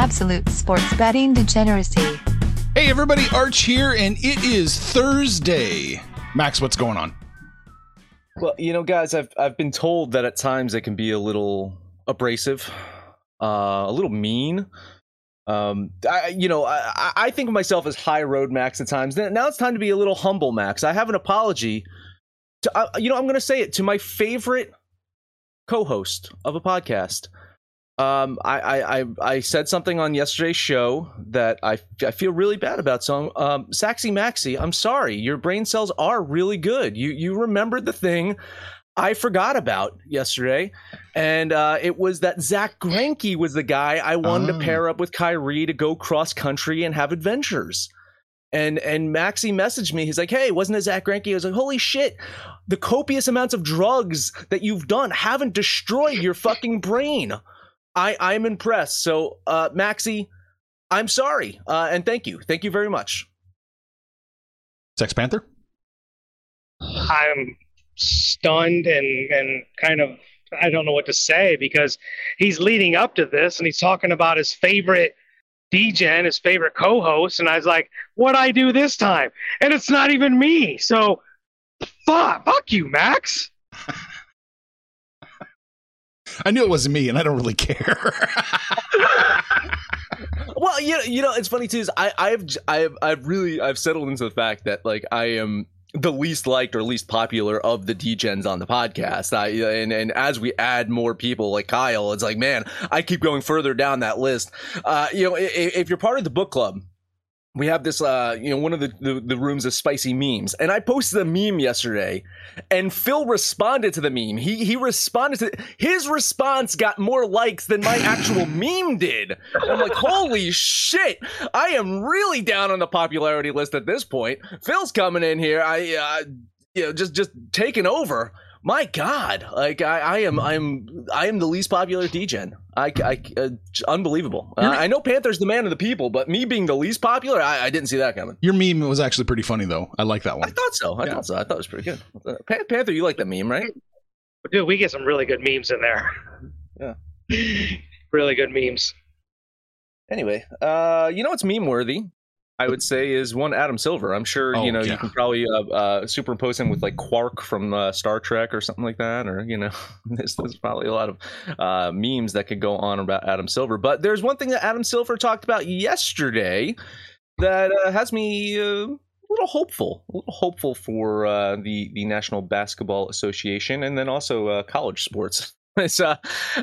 Absolute sports betting degeneracy. Hey everybody, Arch here, and it is Thursday. Max, what's going on? Well, you know, guys, I've I've been told that at times it can be a little abrasive, uh, a little mean. Um, I, you know, I, I think of myself as high road Max at times. Now it's time to be a little humble, Max. I have an apology. To, uh, you know, I'm going to say it to my favorite co-host of a podcast. Um, I, I, I, said something on yesterday's show that I, I feel really bad about. So, um, Saxy Maxy, I'm sorry. Your brain cells are really good. You, you remembered the thing I forgot about yesterday, and uh, it was that Zach Greinke was the guy I wanted oh. to pair up with Kyrie to go cross country and have adventures. And and Maxy messaged me. He's like, "Hey, wasn't it Zach Greinke?" I was like, "Holy shit! The copious amounts of drugs that you've done haven't destroyed your fucking brain." I I'm impressed. So, uh, Maxy, I'm sorry, uh, and thank you, thank you very much. Sex Panther. I'm stunned and and kind of I don't know what to say because he's leading up to this and he's talking about his favorite DJ and his favorite co-host, and I was like, "What I do this time?" And it's not even me. So, fuck, fuck you, Max. I knew it wasn't me, and I don't really care. well, you know, you know, it's funny too. Is I, I've, I've, I've really, I've settled into the fact that like I am the least liked or least popular of the degens on the podcast. I, and and as we add more people like Kyle, it's like man, I keep going further down that list. Uh, you know, if, if you're part of the book club, we have this uh you know one of the, the, the rooms of spicy memes. And i posted a meme yesterday and phil responded to the meme. He he responded to his response got more likes than my actual meme did. I'm like holy shit. I am really down on the popularity list at this point. Phil's coming in here. I uh you know just just taking over my god like i, I am i'm i am the least popular degen i, I uh, unbelievable. Uh, i know panther's the man of the people but me being the least popular I, I, didn't see that coming. Your meme was actually pretty funny though. I like that one. I thought so. I yeah. thought so. I thought it was pretty good. Uh, panther you like that meme right? Dude we get some really good memes in there. Yeah. Really good memes. Anyway uh you know what's meme worthy I would say is one Adam Silver. I'm sure oh, you know yeah. you can probably uh, uh, superimpose him with like Quark from uh, Star Trek or something like that, or you know, there's, there's probably a lot of uh, memes that could go on about Adam Silver. But there's one thing that Adam Silver talked about yesterday that uh, has me uh, a little hopeful, a little hopeful for the the National Basketball Association and then also college sports. uh,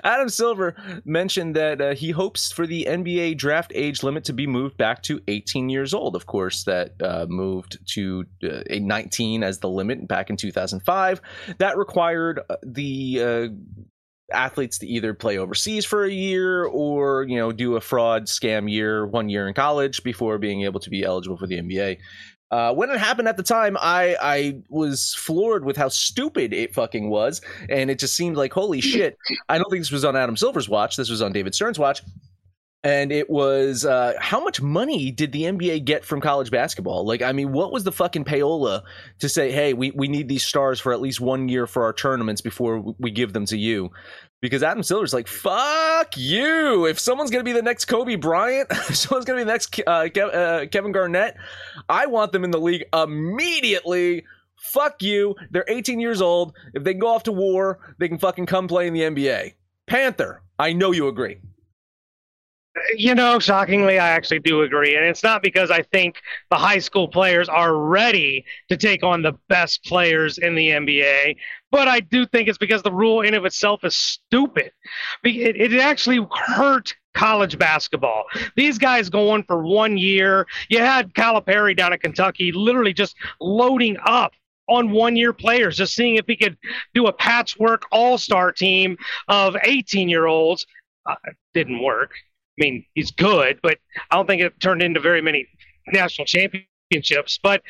Adam Silver mentioned that uh, he hopes for the NBA draft age limit to be moved back to 18 years old. Of course, that uh, moved to uh, 19 as the limit back in 2005. That required uh, the uh, athletes to either play overseas for a year or you know do a fraud scam year one year in college before being able to be eligible for the nba uh, when it happened at the time, I I was floored with how stupid it fucking was, and it just seemed like holy shit. I don't think this was on Adam Silver's watch. This was on David Stern's watch, and it was uh, how much money did the NBA get from college basketball? Like, I mean, what was the fucking payola to say, hey, we we need these stars for at least one year for our tournaments before we give them to you? because Adam Silver's like, fuck you. If someone's going to be the next Kobe Bryant, if someone's going to be the next uh, Kev- uh, Kevin Garnett, I want them in the league immediately. Fuck you. They're 18 years old. If they go off to war, they can fucking come play in the NBA. Panther, I know you agree. You know, shockingly, I actually do agree. And it's not because I think the high school players are ready to take on the best players in the NBA, but I do think it's because the rule in of itself is stupid. It, it actually hurt college basketball. These guys going for one year. You had Calipari down at Kentucky literally just loading up on one year players, just seeing if he could do a patchwork all star team of 18 year olds. Uh, didn't work. I mean, he's good, but I don't think it turned into very many national championships. But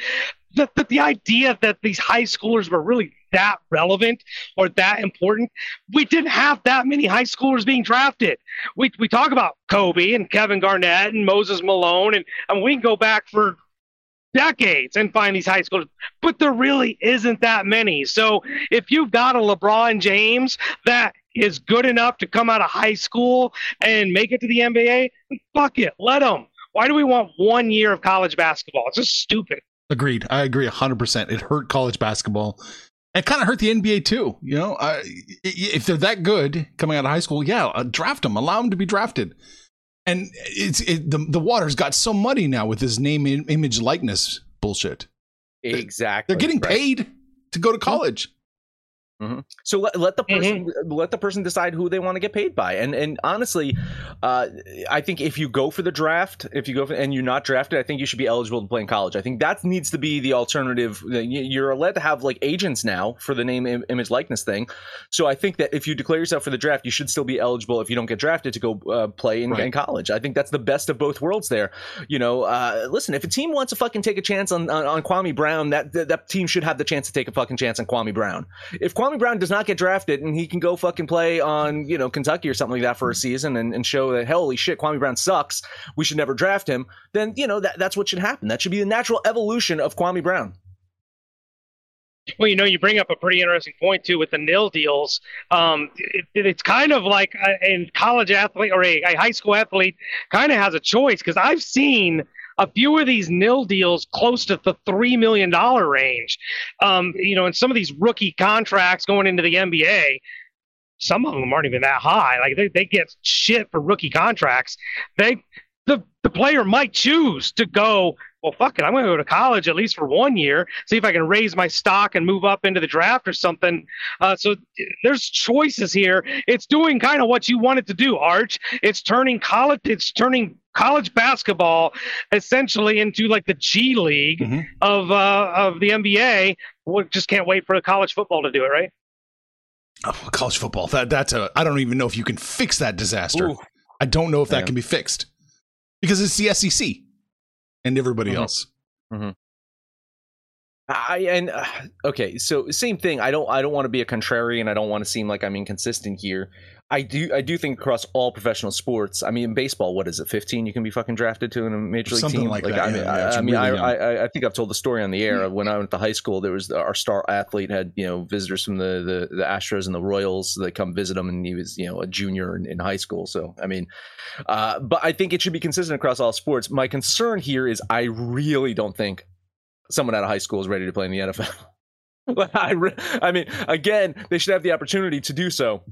the, the, the idea that these high schoolers were really that relevant or that important, we didn't have that many high schoolers being drafted. We, we talk about Kobe and Kevin Garnett and Moses Malone, and, and we can go back for decades and find these high schoolers, but there really isn't that many. So if you've got a LeBron James that is good enough to come out of high school and make it to the NBA, fuck it, let them. Why do we want one year of college basketball? It's just stupid. Agreed. I agree 100%. It hurt college basketball. It kind of hurt the NBA too. You know, uh, if they're that good coming out of high school, yeah, uh, draft them, allow them to be drafted. And it's it, the the water's got so muddy now with this name, image, likeness bullshit. Exactly. They're getting right. paid to go to college. Mm-hmm. So let, let the person mm-hmm. let the person decide who they want to get paid by, and and honestly, uh, I think if you go for the draft, if you go for, and you're not drafted, I think you should be eligible to play in college. I think that needs to be the alternative. You're allowed to have like agents now for the name, image, likeness thing. So I think that if you declare yourself for the draft, you should still be eligible if you don't get drafted to go uh, play in, right. in, college. I think that's the best of both worlds. There, you know, uh, listen, if a team wants to fucking take a chance on, on, on Kwame Brown, that, that, that team should have the chance to take a fucking chance on Kwame Brown. If Kwame Kwame Brown does not get drafted and he can go fucking play on, you know, Kentucky or something like that for a season and, and show that, holy shit, Kwame Brown sucks, we should never draft him, then, you know, that, that's what should happen. That should be the natural evolution of Kwame Brown. Well, you know, you bring up a pretty interesting point too with the nil deals. Um, it, it's kind of like a, college athlete or a, a high school athlete kind of has a choice because I've seen a few of these nil deals close to the three million dollar range. Um, you know, and some of these rookie contracts going into the NBA, some of them aren't even that high. Like they, they get shit for rookie contracts. They the the player might choose to go well, fuck it, I'm going to go to college at least for one year, see if I can raise my stock and move up into the draft or something. Uh, so there's choices here. It's doing kind of what you wanted to do, Arch. It's turning college, it's turning college basketball essentially into like the G League mm-hmm. of uh, of the NBA. We just can't wait for the college football to do it, right? Oh, college football. That that's a. I don't even know if you can fix that disaster. Ooh. I don't know if that yeah. can be fixed because it's the SEC and everybody mm-hmm. else. Mm-hmm. I and uh, okay, so same thing. I don't I don't want to be a contrarian. I don't want to seem like I'm inconsistent here. I do I do think across all professional sports. I mean, in baseball, what is it? Fifteen? You can be fucking drafted to in a major league Something team. like, like that. I mean, yeah, I, I, mean, really I, I, I think I've told the story on the air. Mm-hmm. When I went to high school, there was our star athlete had you know visitors from the the, the Astros and the Royals. that come visit him, and he was you know a junior in, in high school. So I mean, uh, but I think it should be consistent across all sports. My concern here is I really don't think someone out of high school is ready to play in the NFL. I, re- I mean, again, they should have the opportunity to do so.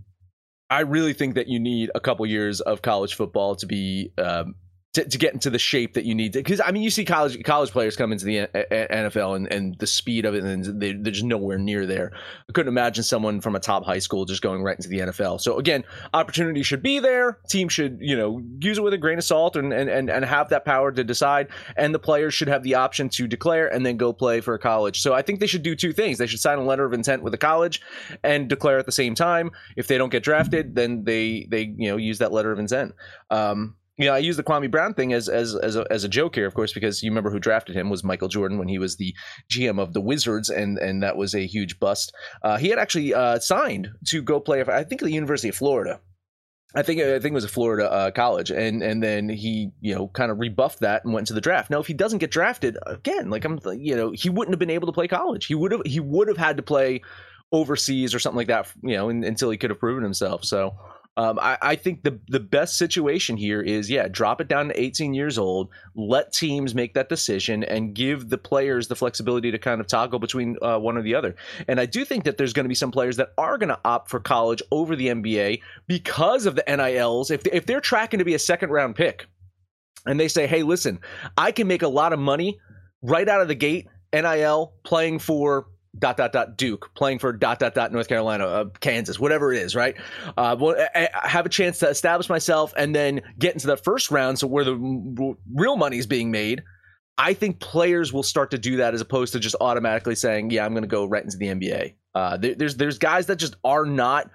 I really think that you need a couple years of college football to be um, to, to get into the shape that you need to because i mean you see college college players come into the nfl and, and the speed of it and they, they're just nowhere near there. I couldn't imagine someone from a top high school just going right into the nfl so again opportunity should be there. Team should you know use it with a grain of salt and, and, and, and have that power to decide and the players should have the option to declare and then go play for a college. So i think they should do two things. They should sign a letter of intent with a college and declare at the same time. If they don't get drafted then they they you know use that letter of intent. Um, you know, I use the Kwame Brown thing as as as a, as a joke here, of course, because you remember who drafted him was Michael Jordan when he was the GM of the Wizards, and and that was a huge bust. Uh, he had actually uh, signed to go play, I think, the University of Florida. I think I think it was a Florida uh, college, and and then he you know kind of rebuffed that and went to the draft. Now, if he doesn't get drafted again, like I'm, you know, he wouldn't have been able to play college. He would have he would have had to play overseas or something like that, you know, in, until he could have proven himself. So um, I, I, think the the best situation here is yeah, drop it down to 18 years old. Let teams make that decision and give the players the flexibility to kind of toggle between uh, one or the other. And I do think that there's going to be some players that are going to opt for college over the NBA because of the NILs. If if they're tracking to be a second round pick, and they say, hey, listen, I can make a lot of money right out of the gate. NIL playing for dot dot dot Duke, playing for dot dot dot North Carolina, uh, Kansas, whatever it is, right? Uh, well, I, have a chance to establish myself and then get into the first round, so where the real money is being made. I think players will start to do that as opposed to just automatically saying, "Yeah, I'm going to go right into the NBA." Uh, there, there's there's guys that just are not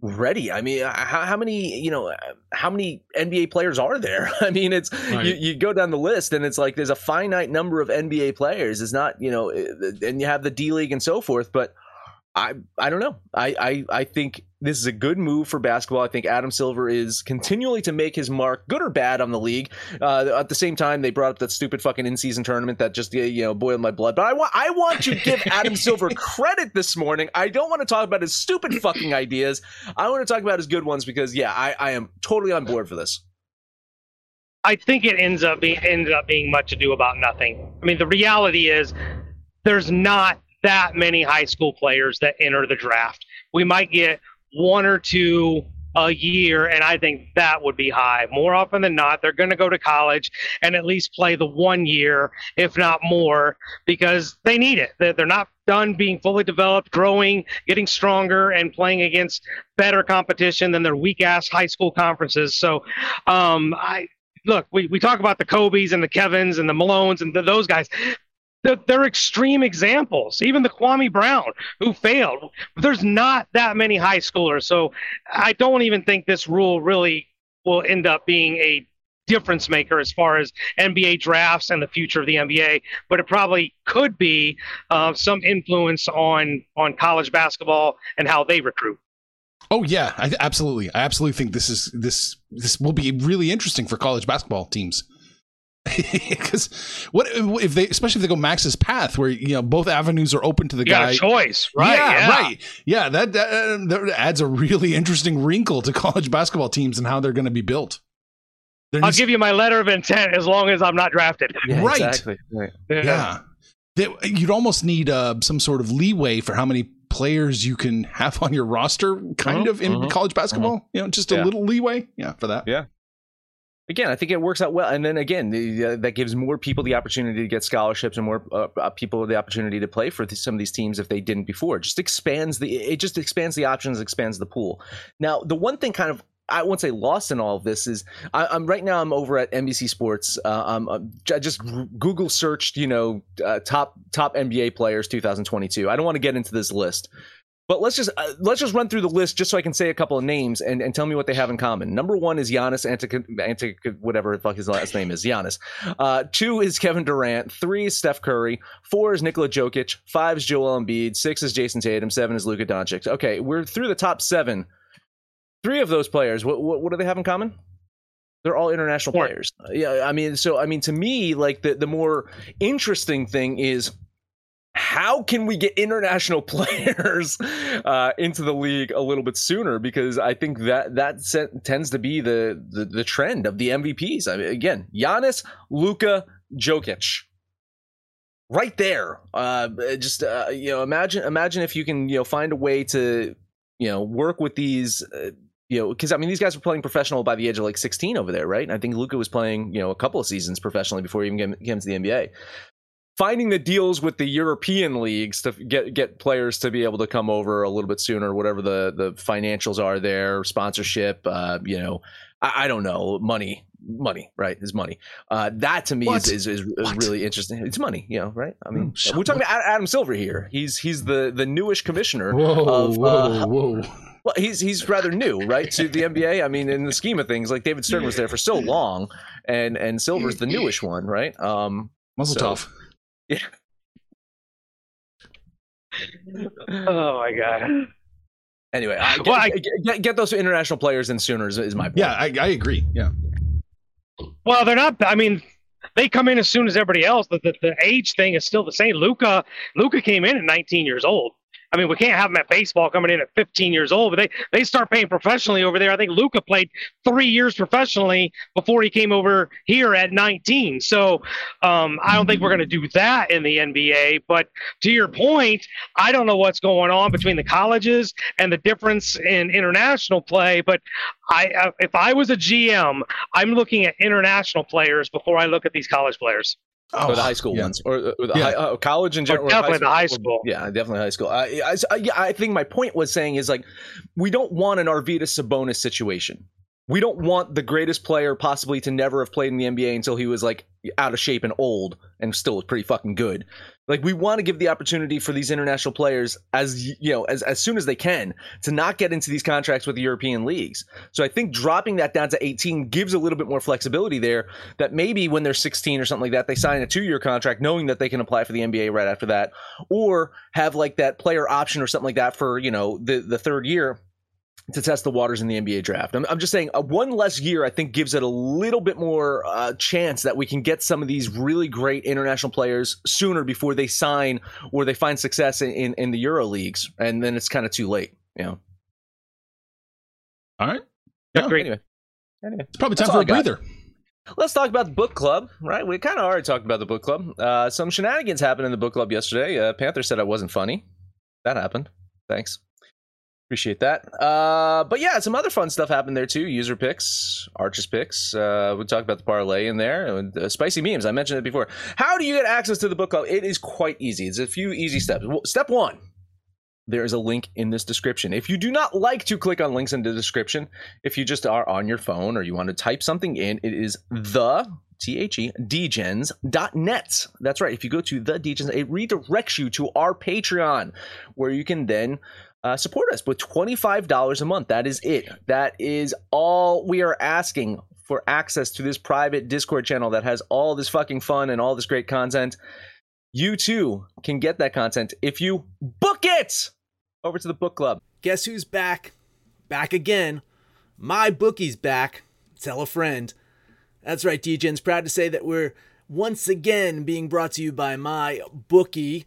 ready. I mean, uh, how, how, many, you know, uh, how many NBA players are there? I mean, it's right. you, you, go down the list and it's like there's a finite number of NBA players. It's not, you know, uh, and you have the D League and so forth, but I I don't know. I, I I think this is a good move for basketball. I think Adam Silver is continually to make his mark, good or bad, on the league. Uh, at the same time, they brought up that stupid fucking in-season tournament that just you know boiled my blood. But I want I want to give Adam Silver credit this morning. I don't want to talk about his stupid fucking ideas. I want to talk about his good ones because yeah, I, I am totally on board for this. I think it ends up being ended up being much ado about nothing. I mean, the reality is there's not that many high school players that enter the draft. We might get one or two a year, and I think that would be high. More often than not, they're going to go to college and at least play the one year, if not more, because they need it. They're not done being fully developed, growing, getting stronger, and playing against better competition than their weak ass high school conferences. So, um, I look, we, we talk about the Kobe's and the Kevins and the Malones and the, those guys they're extreme examples. Even the Kwame Brown, who failed, there's not that many high schoolers. So I don't even think this rule really will end up being a difference maker as far as NBA drafts and the future of the NBA. But it probably could be uh, some influence on on college basketball and how they recruit. Oh yeah, I, absolutely. I absolutely think this is this this will be really interesting for college basketball teams because what if they, especially if they go Max's path, where you know both avenues are open to the you guy. choice, right? Yeah, yeah, right. Yeah, that, that, uh, that adds a really interesting wrinkle to college basketball teams and how they're going to be built. There I'll give you my letter of intent as long as I'm not drafted. Yeah, right. Exactly. Right. Yeah. yeah. They, you'd almost need uh, some sort of leeway for how many players you can have on your roster, kind uh-huh, of in uh-huh, college basketball. Uh-huh. You know, just a yeah. little leeway. Yeah, for that. Yeah again, I think it works out well. And then again, uh, that gives more people the opportunity to get scholarships and more uh, uh people the opportunity to play for th- some of these teams if they didn't before. It just expands the it just expands the options, expands the pool. Now, the one thing kind of I won't say lost in all of this is I, am right now I'm over at NBC Sports. Uh, I'm, I just Google searched you know uh, top top NBA players 2022. I don't want to get into this list, but let's just uh, let's just run through the list just so I can say a couple of names and, and tell me what they have in common. Number one is Giannis Antic, whatever the fuck his last name is, Giannis. Uh, two is Kevin Durant. Three is Steph Curry. Four is Nikola Jokic. Five is Joel Embiid. Six is Jayson Tatum. Seven is Luka Doncic. Okay, we're through the top seven. Three of those players, what what, what do they have in common? They're all international players. Yeah, I mean, so I mean, to me, like the the more interesting thing is how can we get international players uh, into the league a little bit sooner? Because I think that that tends to be the, the, the trend of the MVPs. I mean, again, Giannis, Luka, Jokic, right there. Uh, just uh, you know, imagine imagine if you can you know find a way to you know work with these. Uh, you know, because I mean, these guys were playing professional by the age of like 16 over there, right? And I think Luka was playing, you know, a couple of seasons professionally before he even came to the NBA finding the deals with the European leagues to get get players to be able to come over a little bit sooner, whatever the the financials are there, sponsorship, uh, you know, I, I, don't know, money, money, right? Is money. Uh, that to me is, is, is, is really interesting. It's money, you know, right? I mean, mm, we're talking about Adam Silver here. He's he's the the newish commissioner whoa, of. Whoa, uh, whoa. Well, he's he's rather new, right, to the NBA. I mean, in the scheme of things, like David Stern was there for so long, and and Silver's the newish one, right? Um, Muzzle so, tough. Yeah. oh my god. Anyway, I, get, well, I, get, get, those international players in sooner is, is my point. Yeah, I, I agree. Yeah. Well, they're not. I mean, they come in as soon as everybody else. The, the, the age thing is still the same. Luka Luka came in at 19 years old. I mean, we can't have them at baseball coming in at 15 years old, but they, they start paying professionally over there. I think Luka played three years professionally before he came over here at 19. So um, I don't think we're going to do that in the NBA. But to your point, I don't know what's going on between the colleges and the difference in international play. But I, if I was a GM, I'm looking at international players before I look at these college players. Oh, or the high school yeah. ones, or, or the yeah. high, uh, college in general. Or definitely high the high school. yeah, definitely high school. I, I, I, I, think my point was saying is like, we don't want an Arvydas Sabonis situation. We don't want the greatest player possibly to never have played in the NBA until he was like out of shape and old and still was pretty fucking good. Like we want to give the opportunity for these international players as you know as as soon as they can to not get into these contracts with the European leagues. So I think dropping that down to 18 gives a little bit more flexibility there that maybe when they're 16 or something like that they sign a 2-year contract knowing that they can apply for the NBA right after that or have like that player option or something like that for, you know, the the third year to test the waters in the NBA draft. I'm, I'm just saying, uh, one less year, I think, gives it a little bit more uh, chance that we can get some of these really great international players sooner before they sign or they find success in, in, in the Euro leagues, and then it's kind of too late. You know. All right. Yeah. Great. Anyway, anyway, it's probably time for a breather. Let's talk about the book club, right? We kind of already talked about the book club. Uh, some shenanigans happened in the book club yesterday. Uh, Panther said I wasn't funny. That happened. Thanks. Appreciate that. Uh, but yeah, some other fun stuff happened there too. User picks, Arches picks. Uh, we talked about the parlay in there. And, uh, spicy memes. I mentioned it before. How do you get access to the book club? It is quite easy. It's a few easy steps. Step one. There is a link in this description. If you do not like to click on links in the description, if you just are on your phone or you want to type something in, it is the T-H-E, degens.net. That's right. If you go to the degens, it redirects you to our Patreon, where you can then uh, support us with $25 a month. That is it. That is all we are asking for access to this private Discord channel that has all this fucking fun and all this great content. You too can get that content if you book it over to the book club. Guess who's back? Back again. My bookie's back. Tell a friend. That's right, DJ's proud to say that we're once again being brought to you by my bookie.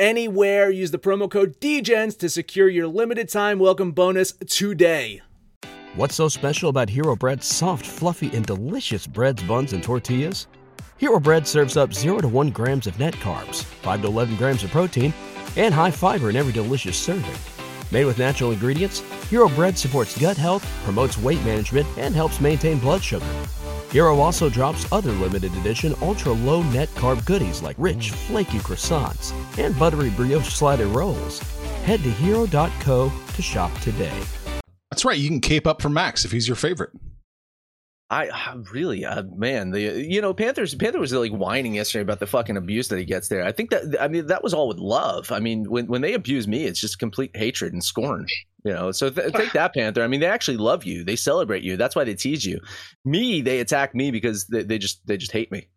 anywhere. Use the promo code DEGENS to secure your limited time welcome bonus today. What's so special about Hero Bread's soft, fluffy, and delicious breads, buns, and tortillas? Hero Bread serves up 0 to 1 grams of net carbs, 5 to 11 grams of protein, and high fiber in every delicious serving. Made with natural ingredients, Hero Bread supports gut health, promotes weight management, and helps maintain blood sugar. Hero also drops other limited edition ultra low net carb goodies like rich, flaky croissants and buttery brioche slider rolls. Head to hero.co to shop today. That's right. You can cape up for Max if he's your favorite. I really, uh, man, the you know Panthers Panther was like whining yesterday about the fucking abuse that he gets there. I think that I mean that was all with love. I mean when when they abuse me, it's just complete hatred and scorn. You know, so th- take that Panther. I mean, they actually love you. They celebrate you. That's why they tease you. Me, they attack me because they, they just they just hate me.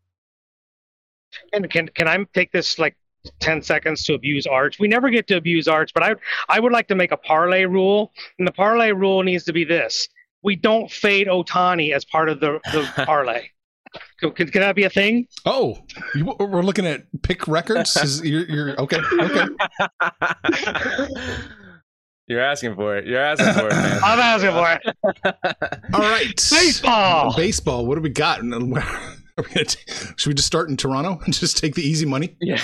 And can can I take this like 10 seconds to abuse arch. We never get to abuse arch, but I I would like to make a parlay rule. And the parlay rule needs to be this. We don't fade Ohtani as part of the, the parlay. Can, can, that be a thing? Oh, you, we're looking at pick records. Is, you're, you're okay. Okay. You're asking for it. You're asking for it, man. I'm asking for it. All right. Baseball. Baseball. What do we got? should we just start in Toronto and just take the easy money? Yeah,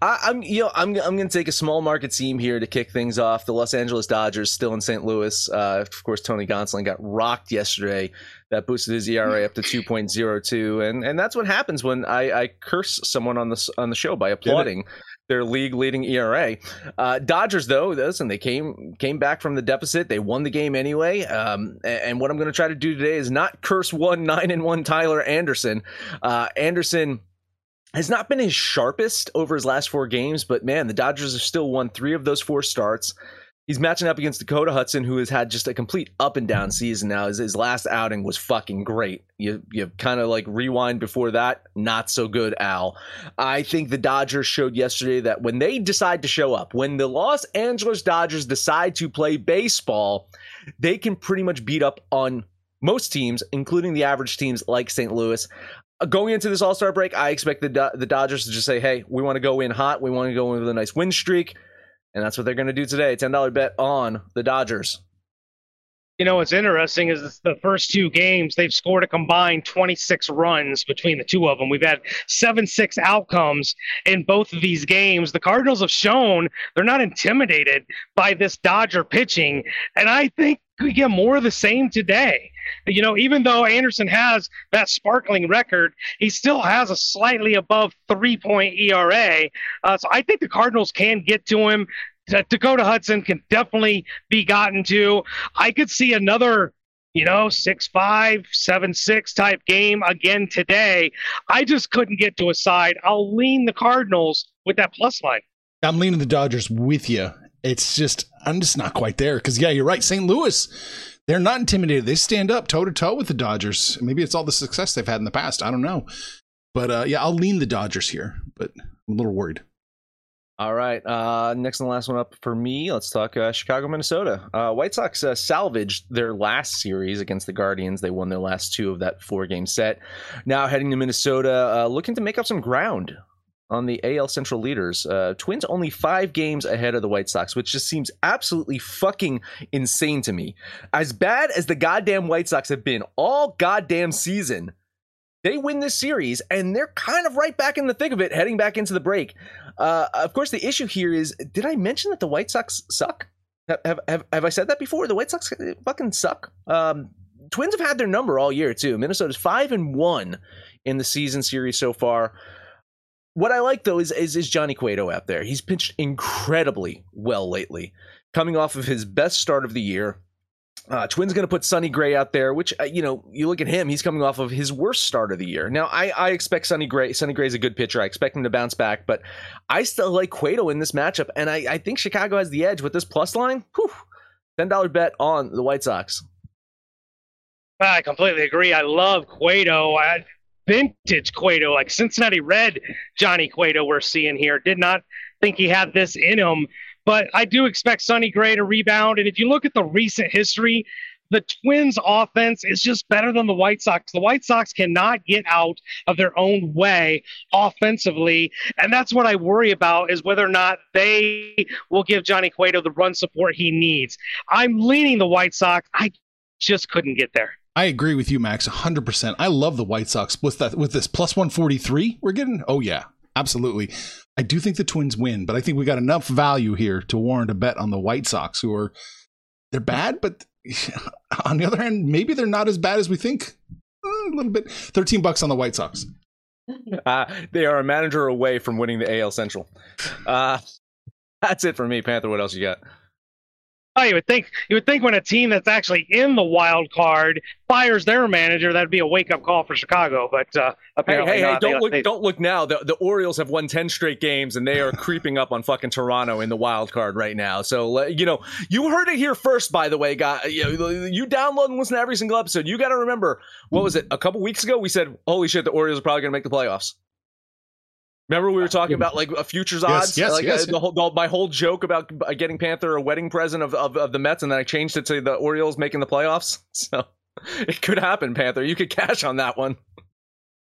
I, am You know, I'm I'm going to take a small market team here to kick things off. The Los Angeles Dodgers still in St. Louis. Uh, of course, Tony Gonsolin got rocked yesterday. That boosted his ERA up to 2.02, and and that's what happens when I, I curse someone on the on the show by applauding their league leading ERA. Uh, Dodgers, though, listen, they came came back from the deficit. They won the game anyway. Um, and, and, what I'm going to try to do today is not curse one nine and one Tyler Anderson. Uh, Anderson has not been his sharpest over his last four games, but man, the Dodgers have still won three of those four starts. He's matching up against Dakota Hudson, who has had just a complete up and down season now. His, his last outing was fucking great. You you kind of like rewind before that, not so good, Al. I think the Dodgers showed yesterday that when they decide to show up, when the Los Angeles Dodgers decide to play baseball, they can pretty much beat up on most teams, including the average teams like St. Louis. Uh, going into this All Star break, I expect the the Dodgers to just say, "Hey, we want to go in hot. We want to go in with a nice win streak." And that's what they're going to do today. $10 bet on the Dodgers. You know what's interesting is the first two games they've scored a combined 26 runs between the two of them. We've had 7-6 outcomes in both of these games. The Cardinals have shown they're not intimidated by this Dodger pitching, and I think we get more of the same today. You know, even though Anderson has that sparkling record, he still has a slightly above three point ERA. Uh, so I think the Cardinals can get to him. Dakota Hudson can definitely be gotten to. I could see another, you know, six five, seven six type game again today. I just couldn't get to a side. I'll lean the Cardinals with that plus line. I'm leaning the Dodgers with you. It's just I'm just not quite there because yeah, you're right. St. Louis they're not intimidated. They stand up toe to toe with the Dodgers. Maybe it's all the success they've had in the past. I don't know. But uh, yeah, I'll lean the Dodgers here, but I'm a little worried. All right. Uh, next and last one up for me. Let's talk uh, Chicago, Minnesota. Uh, White Sox uh, salvaged their last series against the Guardians. They won their last two of that four game set. Now heading to Minnesota, uh, looking to make up some ground on the AL Central leaders. Uh, Twins only five games ahead of the White Sox, which just seems absolutely fucking insane to me. As bad as the goddamn White Sox have been all goddamn season, they win this series and they're kind of right back in the thick of it, heading back into the break. Uh, of course, the issue here is did I mention that the White Sox suck? Have, have, have I said that before? The White Sox fucking suck. Um, Twins have had their number all year, too. Minnesota's 5 and 1 in the season series so far. What I like though is, is is Johnny Cueto out there. He's pitched incredibly well lately, coming off of his best start of the year. Uh, Twins going to put Sonny Gray out there, which uh, you know you look at him. He's coming off of his worst start of the year. Now I, I expect Sonny Gray. Sonny Gray's a good pitcher. I expect him to bounce back, but I still like Cueto in this matchup, and I, I think Chicago has the edge with this plus line. Whew, Ten dollar bet on the White Sox. I completely agree. I love Cueto. I, vintage Cueto, like Cincinnati Red Johnny Cueto, we're seeing here. Did not think he had this in him, but I do expect Sonny Gray to rebound. And if you look at the recent history, the Twins offense is just better than the White Sox. The White Sox cannot get out of their own way offensively. And that's what I worry about is whether or not they will give Johnny Cueto the run support he needs. I'm leaning the White Sox. I just couldn't get there. I agree with you, Max, 100%. I love the White Sox with that with this plus 143 we're getting. Oh yeah, absolutely. I do think the Twins win, but I think we got enough value here to warrant a bet on the White Sox who are they're bad, but on the other hand, maybe they're not as bad as we think. Mm, a little bit. 13 bucks on the White Sox. Uh, they are a manager away from winning the AL Central. Uh, that's it for me, Panther. What else you got? Oh, you would think you would think when a team that's actually in the wild card fires their manager, that'd be a wake up call for Chicago. But uh, apparently, hey, hey, hey, don't look, they, don't look now. The, the Orioles have won ten straight games, and they are creeping up on fucking Toronto in the wild card right now. So you know, you heard it here first. By the way, guy, you, you download and listen to every single episode. You got to remember, what was it? A couple weeks ago, we said, "Holy shit, the Orioles are probably going to make the playoffs." Remember we were talking about like a futures odds, yes, yes, like yes. uh, the whole the, my whole joke about getting Panther a wedding present of, of of the Mets, and then I changed it to the Orioles making the playoffs. So it could happen, Panther. You could cash on that one.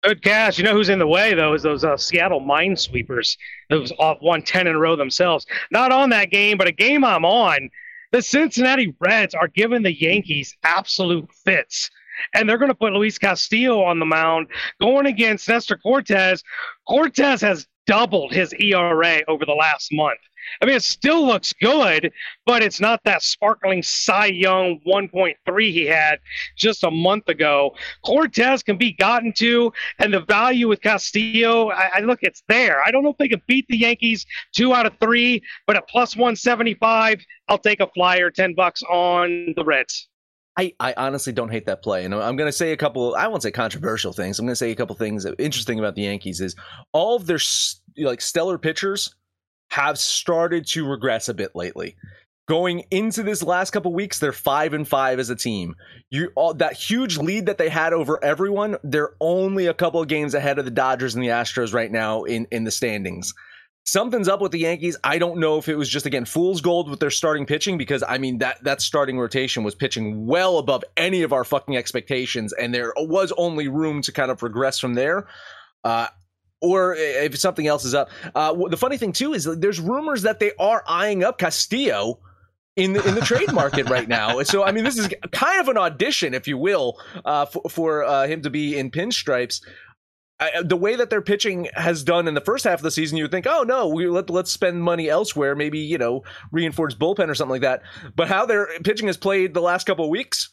Good cash. You know who's in the way though is those uh, Seattle Minesweepers. Those off one ten in a row themselves. Not on that game, but a game I'm on. The Cincinnati Reds are giving the Yankees absolute fits and they're going to put Luis Castillo on the mound going against Nestor Cortes. Cortes has doubled his ERA over the last month. I mean, it still looks good, but it's not that sparkling Cy Young 1.3 he had just a month ago. Cortes can be gotten to, and the value with Castillo, I, I, look, it's there. I don't know if they can beat the Yankees two out of three, but at plus 175, I'll take a flyer, 10 bucks on the Reds. I, I honestly don't hate that play. And I'm going to say a couple, I won't say controversial things. I'm going to say a couple things interesting about the Yankees is all of their like stellar pitchers have started to regress a bit lately. Going into this last couple weeks, they're five and five as a team. You all that huge lead that they had over everyone, they're only a couple of games ahead of the Dodgers and the Astros right now in in the standings. Something's up with the Yankees. I don't know if it was just again fool's gold with their starting pitching because I mean that that starting rotation was pitching well above any of our fucking expectations, and there was only room to kind of progress from there. Uh, or if something else is up. Uh, the funny thing too is there's rumors that they are eyeing up Castillo in the in the trade market right now. So I mean, this is kind of an audition, if you will, uh, for, for uh, him to be in pinstripes. I, the way that their pitching has done in the first half of the season, you would think, oh no, we let let's spend money elsewhere, maybe you know reinforce bullpen or something like that. But how their pitching has played the last couple of weeks,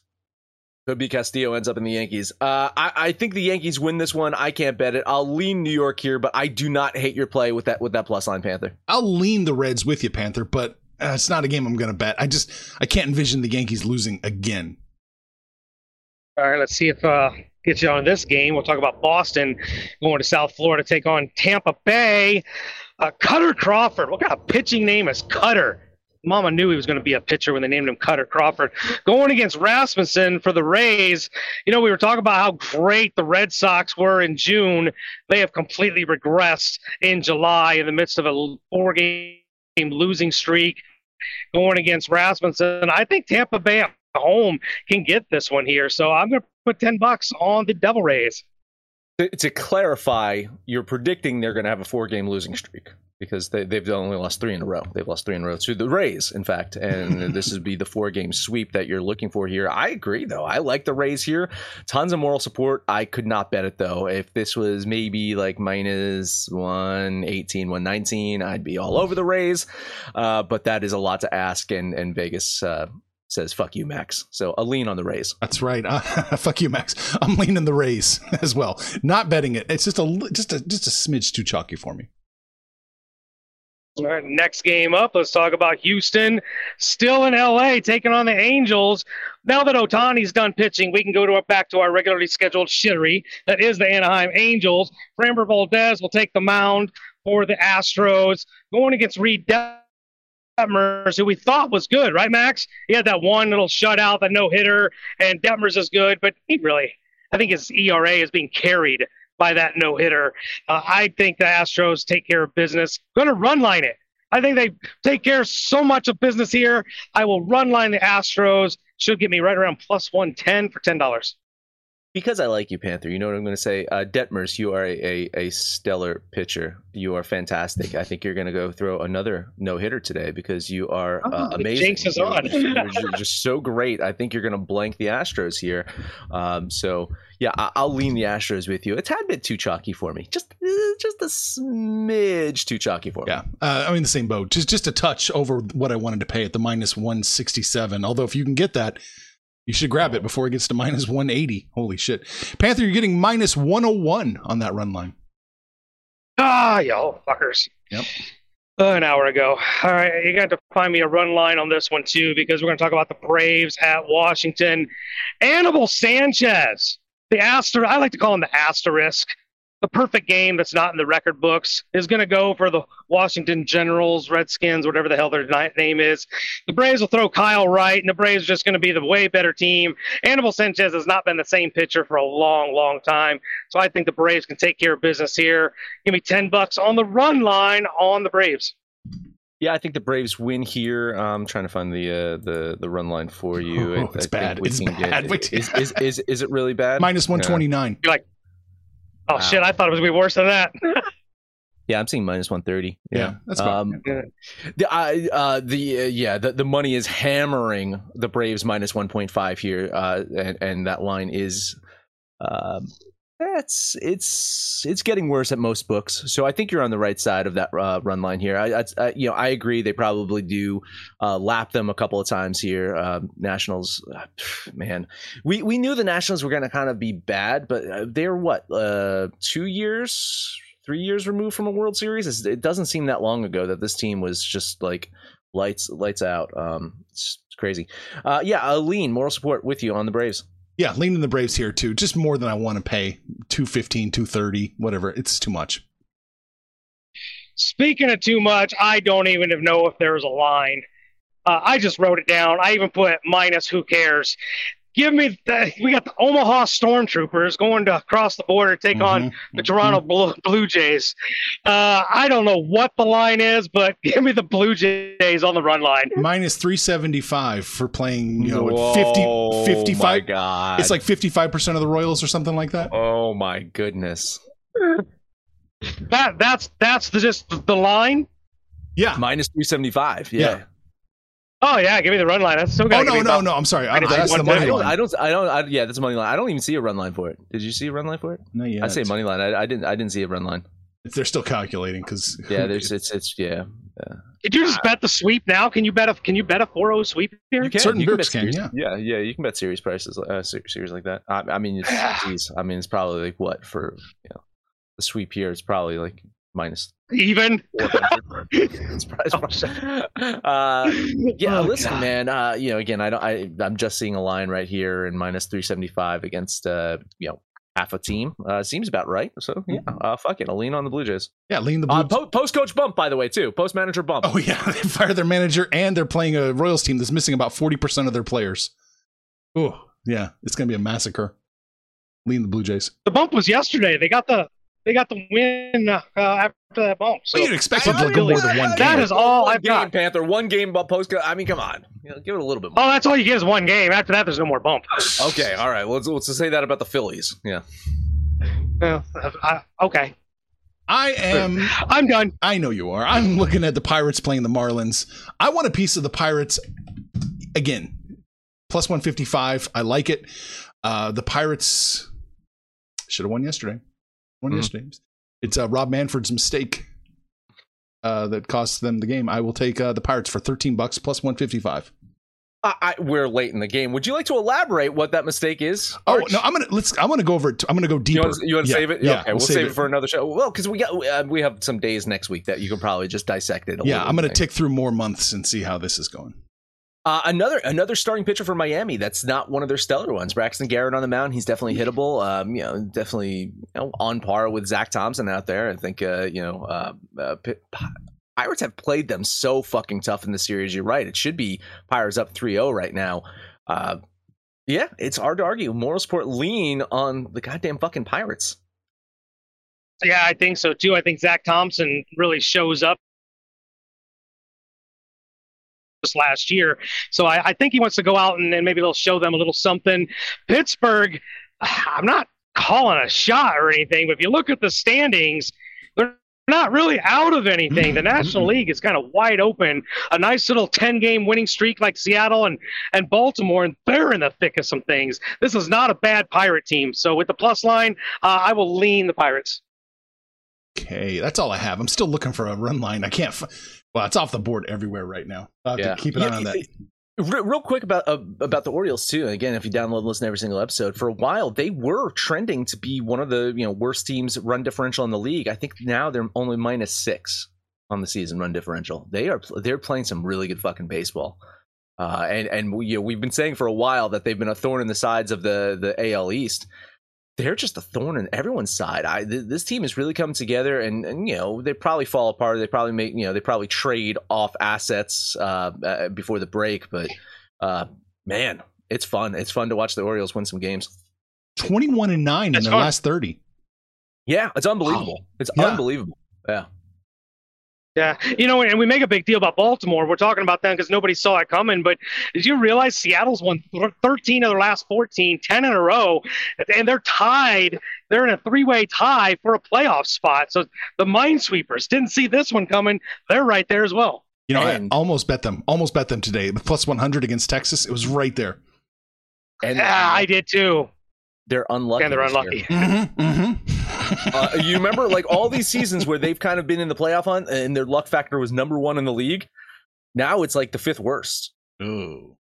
could be Castillo ends up in the Yankees. Uh, I, I, think the Yankees win this one. I can't bet it. I'll lean New York here, but I do not hate your play with that with that plus line Panther. I'll lean the Reds with you, Panther, but uh, it's not a game I'm going to bet. I just I can't envision the Yankees losing again. All right, let's see if uh, get you on this game. We'll talk about Boston going to South Florida to take on Tampa Bay. Uh, Kutter Crawford. What kind of pitching name is Kutter? Mama knew he was going to be a pitcher when they named him Kutter Crawford. Going against Rasmussen for the Rays. You know, we were talking about how great the Red Sox were in June. They have completely regressed in July in the midst of a four game losing streak. Going against Rasmussen. I think Tampa Bay home can get this one here. So I'm going to put 10 bucks on the Devil Rays. To, to clarify, you're predicting they're going to have a four game losing streak because they, they've only lost three in a row. They've lost three in a row to the Rays, in fact. And this would be the four game sweep that you're looking for here. I agree, though. I like the Rays here. Tons of moral support. I could not bet it, though. If this was maybe like minus 118, 119, I'd be all over the Rays. Uh, but that is a lot to ask. And, and Vegas. Uh, says fuck you max. So a lean on the rays that's right. Uh, fuck you max. I'm leaning the rays as well. Not betting it. It's just a just a just a smidge too chalky for me. All right, next game up, let's talk about Houston. Still in LA, taking on the Angels. Now that Ohtani's done pitching, we can go to back to our regularly scheduled shittery. That is the Anaheim Angels. Framber Valdez will take the mound for the Astros, going against Reid Detmers, who we thought was good, right, Max? He had that one little shutout, that no hitter, and Detmers is good, but he really, I think his ERA is being carried by that no hitter. Uh, I think the Astros take care of business. Going to run line it. I think they take care of so much of business here. I will run line the Astros. Should get me right around plus 110 for $10 because I like you, Panther, you know what I'm going to say. Uh, Detmers, you are a, a, a, stellar pitcher. You are fantastic. I think you're going to go throw another no hitter today because you are uh, oh, amazing. Jinx is on. you're, you're, just so great. I think you're going to blank the Astros here. Um, so yeah, I, will lean the Astros with you. It's a tad bit too chalky for me. Just just a smidge too chalky for me. Yeah, uh, I'm in the same boat. Just just a touch over what I wanted to pay at the minus 167. Although if you can get that you should grab it before it gets to minus 180. Holy shit. Panther, you're getting minus 101 on that run line. Ah, y'all fuckers. Yep. Uh, an hour ago. All right, you got to find me a run line on this one too, because we're going to talk about the Braves at Washington. Anibal Sanchez, the asterisk. I like to call him the asterisk the perfect game that's not in the record books is going to go for the Washington Generals, Redskins, whatever the hell their name is. The Braves will throw Kyle Wright, and the Braves are just going to be the way better team. Anibal Sanchez has not been the same pitcher for a long, long time, so I think the Braves can take care of business here. Give me ten bucks on the run line on the Braves. Yeah, I think the Braves win here. I'm trying to find the uh, the the run line for you. Oh, it's I bad. It's bad. Get, is, is, is, is, it really bad? Minus 129. Yeah. Like Oh wow. shit! I thought it was gonna be worse than that. yeah, I'm seeing minus 130. Yeah, yeah that's um, the I, uh, the uh, yeah the, the money is hammering the Braves minus 1.5 here, uh, and and that line is um, that's it's it's getting worse at most books. So I think you're on the right side of that uh, run line here. I, I, you know I agree they probably do uh, lap them a couple of times here. Um, Nationals, uh, man, we we knew the Nationals were going to kind of be bad, but uh, they're what uh, two years, three years removed from a World Series. It doesn't seem that long ago that this team was just like lights lights out. Um, it's, it's crazy. Uh, yeah, lean moral support with you on the Braves. Yeah, leaning the Braves here too. Just more than I want to pay. 215, 230, whatever. It's too much. Speaking of too much, I don't even know if there's a line. Uh, I just wrote it down. I even put minus. Who cares? Give me the, we got the Omaha Stormtroopers going to cross the border take mm-hmm, on the mm-hmm. Toronto Blue, Blue Jays. Uh, I don't know what the line is, but give me the Blue Jays on the run line. Minus 375 for playing, you know, Whoa, 50 55 God. It's like 55% of the Royals or something like that. Oh my goodness. That that's that's the, just the line. Yeah. Minus 375. yeah. yeah. Oh yeah, give me the run line. That's so good. Oh no, no, no. I'm sorry. I, that's the money line. I don't. I don't. I, yeah, that's money line. I don't even see a run line for it. Did you see a run line for it? No, yeah. I say money line. I, I, didn't. I didn't see a run line. They're still calculating because yeah, there's it's it's yeah. yeah. Did you just bet the sweep now? Can you bet a Can you bet a 4-0 sweep here? You can. Certain you can, can series, yeah. Yeah, yeah. You can bet series prices, uh, series like that. I, I mean, it's, geez, I mean, it's probably like what for you know the sweep here. It's probably like minus even. uh, yeah, oh, listen, God. man. Uh, you know, again, I don't. I I'm just seeing a line right here in minus three seventy five against uh, you know, half a team. Uh, seems about right. So yeah, uh, fuck it. I'll lean on the Blue Jays. Yeah, lean the Blue. Uh, po- post coach bump, by the way, too. Post manager bump. Oh yeah, they fired their manager, and they're playing a Royals team that's missing about forty percent of their players. Oh yeah, it's gonna be a massacre. Lean the Blue Jays. The bump was yesterday. They got the they got the win uh, after that bump. So well, you'd expect them to go more than one. Game. That is all one I've game, got. Panther, one game post. I mean, come on, you know, give it a little bit more. Oh, that's all you get is one game. After that, there's no more bump. okay, all right. Well, let's, let's say that about the Phillies. Yeah. Uh, uh, okay. I am. I'm done. I know you are. I'm looking at the Pirates playing the Marlins. I want a piece of the Pirates again. Plus 155. I like it. Uh, the Pirates should have won yesterday. Won mm-hmm. yesterday. It's uh, Rob Manfred's mistake uh, that cost them the game. I will take uh, the Pirates for 13 bucks plus 155. I, I, we're late in the game. Would you like to elaborate what that mistake is? Oh no, I'm gonna let's. I'm gonna go over. it. I'm gonna go deeper. You want to yeah, save it? Yeah, okay, we'll, we'll save, save it. it. for another show. Well, because we got uh, we have some days next week that you can probably just dissect it. yeah, I'm gonna tick through more months and see how this is going. Uh, another another starting pitcher for Miami. That's not one of their stellar ones. Braxton Garrett on the mound. He's definitely hittable. Um, you know, definitely you know, on par with Zach Thompson out there. I think uh, you know uh, uh Pirates have played them so fucking tough in the series. You're right. It should be Pirates up 3-0 right now. Uh, yeah, it's hard to argue. Moral support lean on the goddamn fucking Pirates. Yeah, I think so too. I think Zach Thompson really shows up last year. So I, I, think he wants to go out and, and maybe they'll show them a little something. Pittsburgh, I'm not calling a shot or anything, but if you look at the standings, they're not really out of anything. The National mm-hmm. League is kind of wide open. A nice little 10 game winning streak like Seattle and, and Baltimore, and they're in the thick of some things. This is not a bad Pirate team. So with the plus line, uh, I will lean the Pirates. Okay, that's all I have. I'm still looking for a run line. I can't. F- well, it's off the board everywhere right now. I have yeah. to keep an eye on that. Real quick about uh, about the Orioles too. Again, if you download and listen to every single episode, for a while they were trending to be one of the you know worst teams run differential in the league. I think now they're only minus six on the season run differential. They are they're playing some really good fucking baseball. Uh, and and we, you know, we've been saying for a while that they've been a thorn in the sides of the the AL East they're just a thorn in everyone's side. I th- this team has really come together, and, and, you know they probably fall apart. They probably make you know they probably trade off assets uh, uh, before the break. But uh, man, it's fun. It's fun to watch the Orioles win some games. Twenty one and nine That's in their fun. last thirty. Yeah, it's unbelievable. Wow. It's yeah. unbelievable. Yeah. Yeah, you know, and we make a big deal about Baltimore. We're talking about them because nobody saw it coming. But did you realize Seattle's won 13 of their last 14, 10 in a row, and they're tied. They're in a three-way tie for a playoff spot. So the Minesweepers didn't see this one coming. They're right there as well. You know, and, I almost bet them. Almost bet them today. Plus 100 against Texas. It was right there. And yeah, I did too. They're unlucky. And they're unlucky. Mm-hmm, mm-hmm. Uh, you remember like all these seasons where they've kind of been in the playoff hunt and their luck factor was number one in the league. Now it's like the fifth worst. Ooh.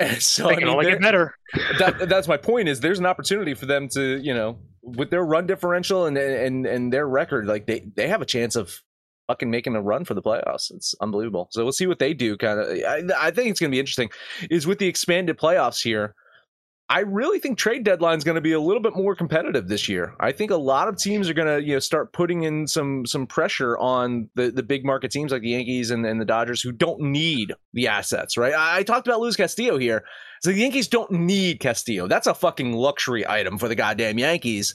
And so they can I mean, only get better. That, that's my point. Is there's an opportunity for them to you know with their run differential and and and their record, like they they have a chance of fucking making a run for the playoffs. It's unbelievable. So we'll see what they do. Kind of, I, I think it's going to be interesting. Is with the expanded playoffs here I really think trade deadline is going to be a little bit more competitive this year. I think a lot of teams are going to you know start putting in some some pressure on the the big market teams like the Yankees and, and the Dodgers who don't need the assets. Right? I, I talked about Luis Castillo here. So the Yankees don't need Castillo. That's a fucking luxury item for the goddamn Yankees.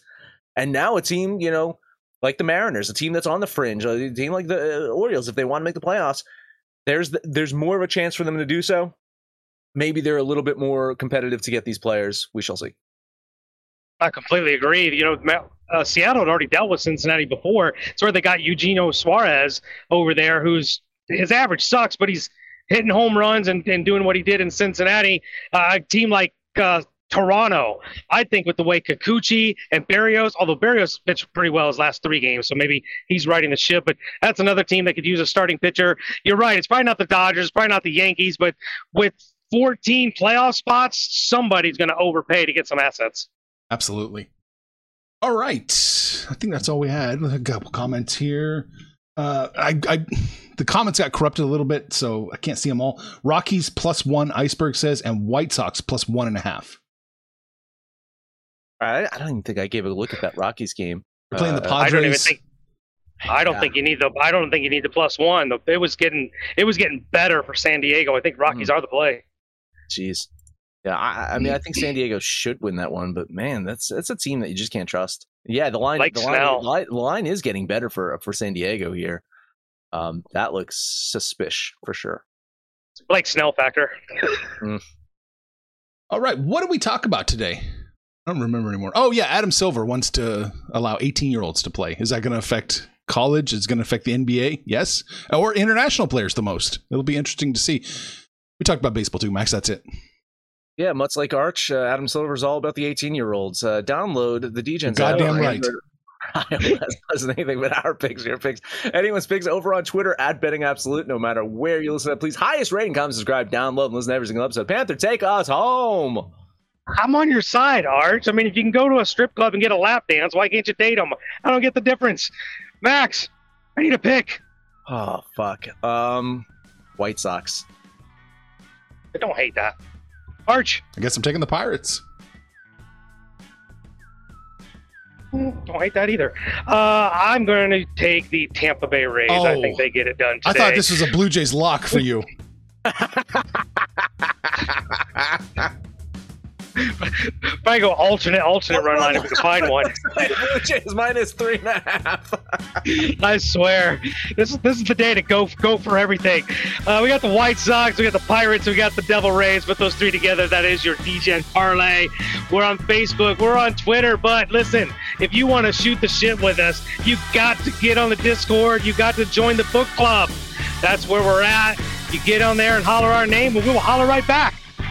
And now a team, you know, like the Mariners, a team that's on the fringe, a team like the uh, Orioles, if they want to make the playoffs, there's the, there's more of a chance for them to do so maybe they're a little bit more competitive to get these players. We shall see. I completely agree. You know, uh, Seattle had already dealt with Cincinnati before. It's where they got Eugenio Suarez over there, who's his average sucks, but he's hitting home runs and, and doing what he did in Cincinnati. Uh, a team like uh, Toronto, I think with the way Kikuchi and Berrios, although Berrios pitched pretty well his last three games, so maybe he's riding the ship, but that's another team that could use a starting pitcher. You're right. It's probably not the Dodgers, probably not the Yankees, but with 14 playoff spots, somebody's going to overpay to get some assets. Absolutely. All right. I think that's all we had. A couple comments here. Uh, I, I, the comments got corrupted a little bit, so I can't see them all. Rockies plus one, Iceberg says, and White Sox plus one and a half. I, I don't even think I gave a look at that Rockies game. They're playing uh, the Padres. I don't even think. I don't yeah. think you need the. I don't think you need the plus one. It was getting. It was getting better for San Diego. I think Rockies mm. are the play. Jeez. Yeah, I, I, mean, I think San Diego should win that one, but man, that's that's a team that you just can't trust. Yeah, the line, the line, the line, is getting better for for San Diego here. Um, that looks suspicious for sure. Blake Snell factor. mm. All right, what do we talk about today? I don't remember anymore. Oh yeah, Adam Silver wants to allow 18 year olds to play. Is that going to affect college? Is going to affect the NBA? Yes, or international players the most? It'll be interesting to see. We talked about baseball too, Max. That's it. Yeah, much like Arch, uh, Adam Silver's all about the 18 year olds. Uh, download the Degens. Goddamn right. wasn't anything but our picks, your picks. Anyone's picks over on Twitter at Betting Absolute. No matter where you listen to, please highest rating, comment, subscribe, download, and listen to every single episode. Panther, take us home. I'm on your side, Arch. I mean, if you can go to a strip club and get a lap dance, why can't you date them? I don't get the difference. Max, I need a pick. Oh fuck. Um, White Sox. I don't hate that. Arch. I guess I'm taking the Pirates. Don't hate that either. Uh, I'm going to take the Tampa Bay Rays. Oh, I think they get it done today. I thought this was a Blue Jays lock for you. if I go alternate, alternate run line, if we can find one. Blue Jays minus three and a half. I swear, this is this is the day to go go for everything. Uh, we got the White Sox, we got the Pirates, we got the Devil Rays. Put those three together, that is your Degen parlay. We're on Facebook, we're on Twitter. But listen, if you want to shoot the shit with us, you got to get on the Discord. You got to join the book club. That's where we're at. You get on there and holler our name, and we will holler right back.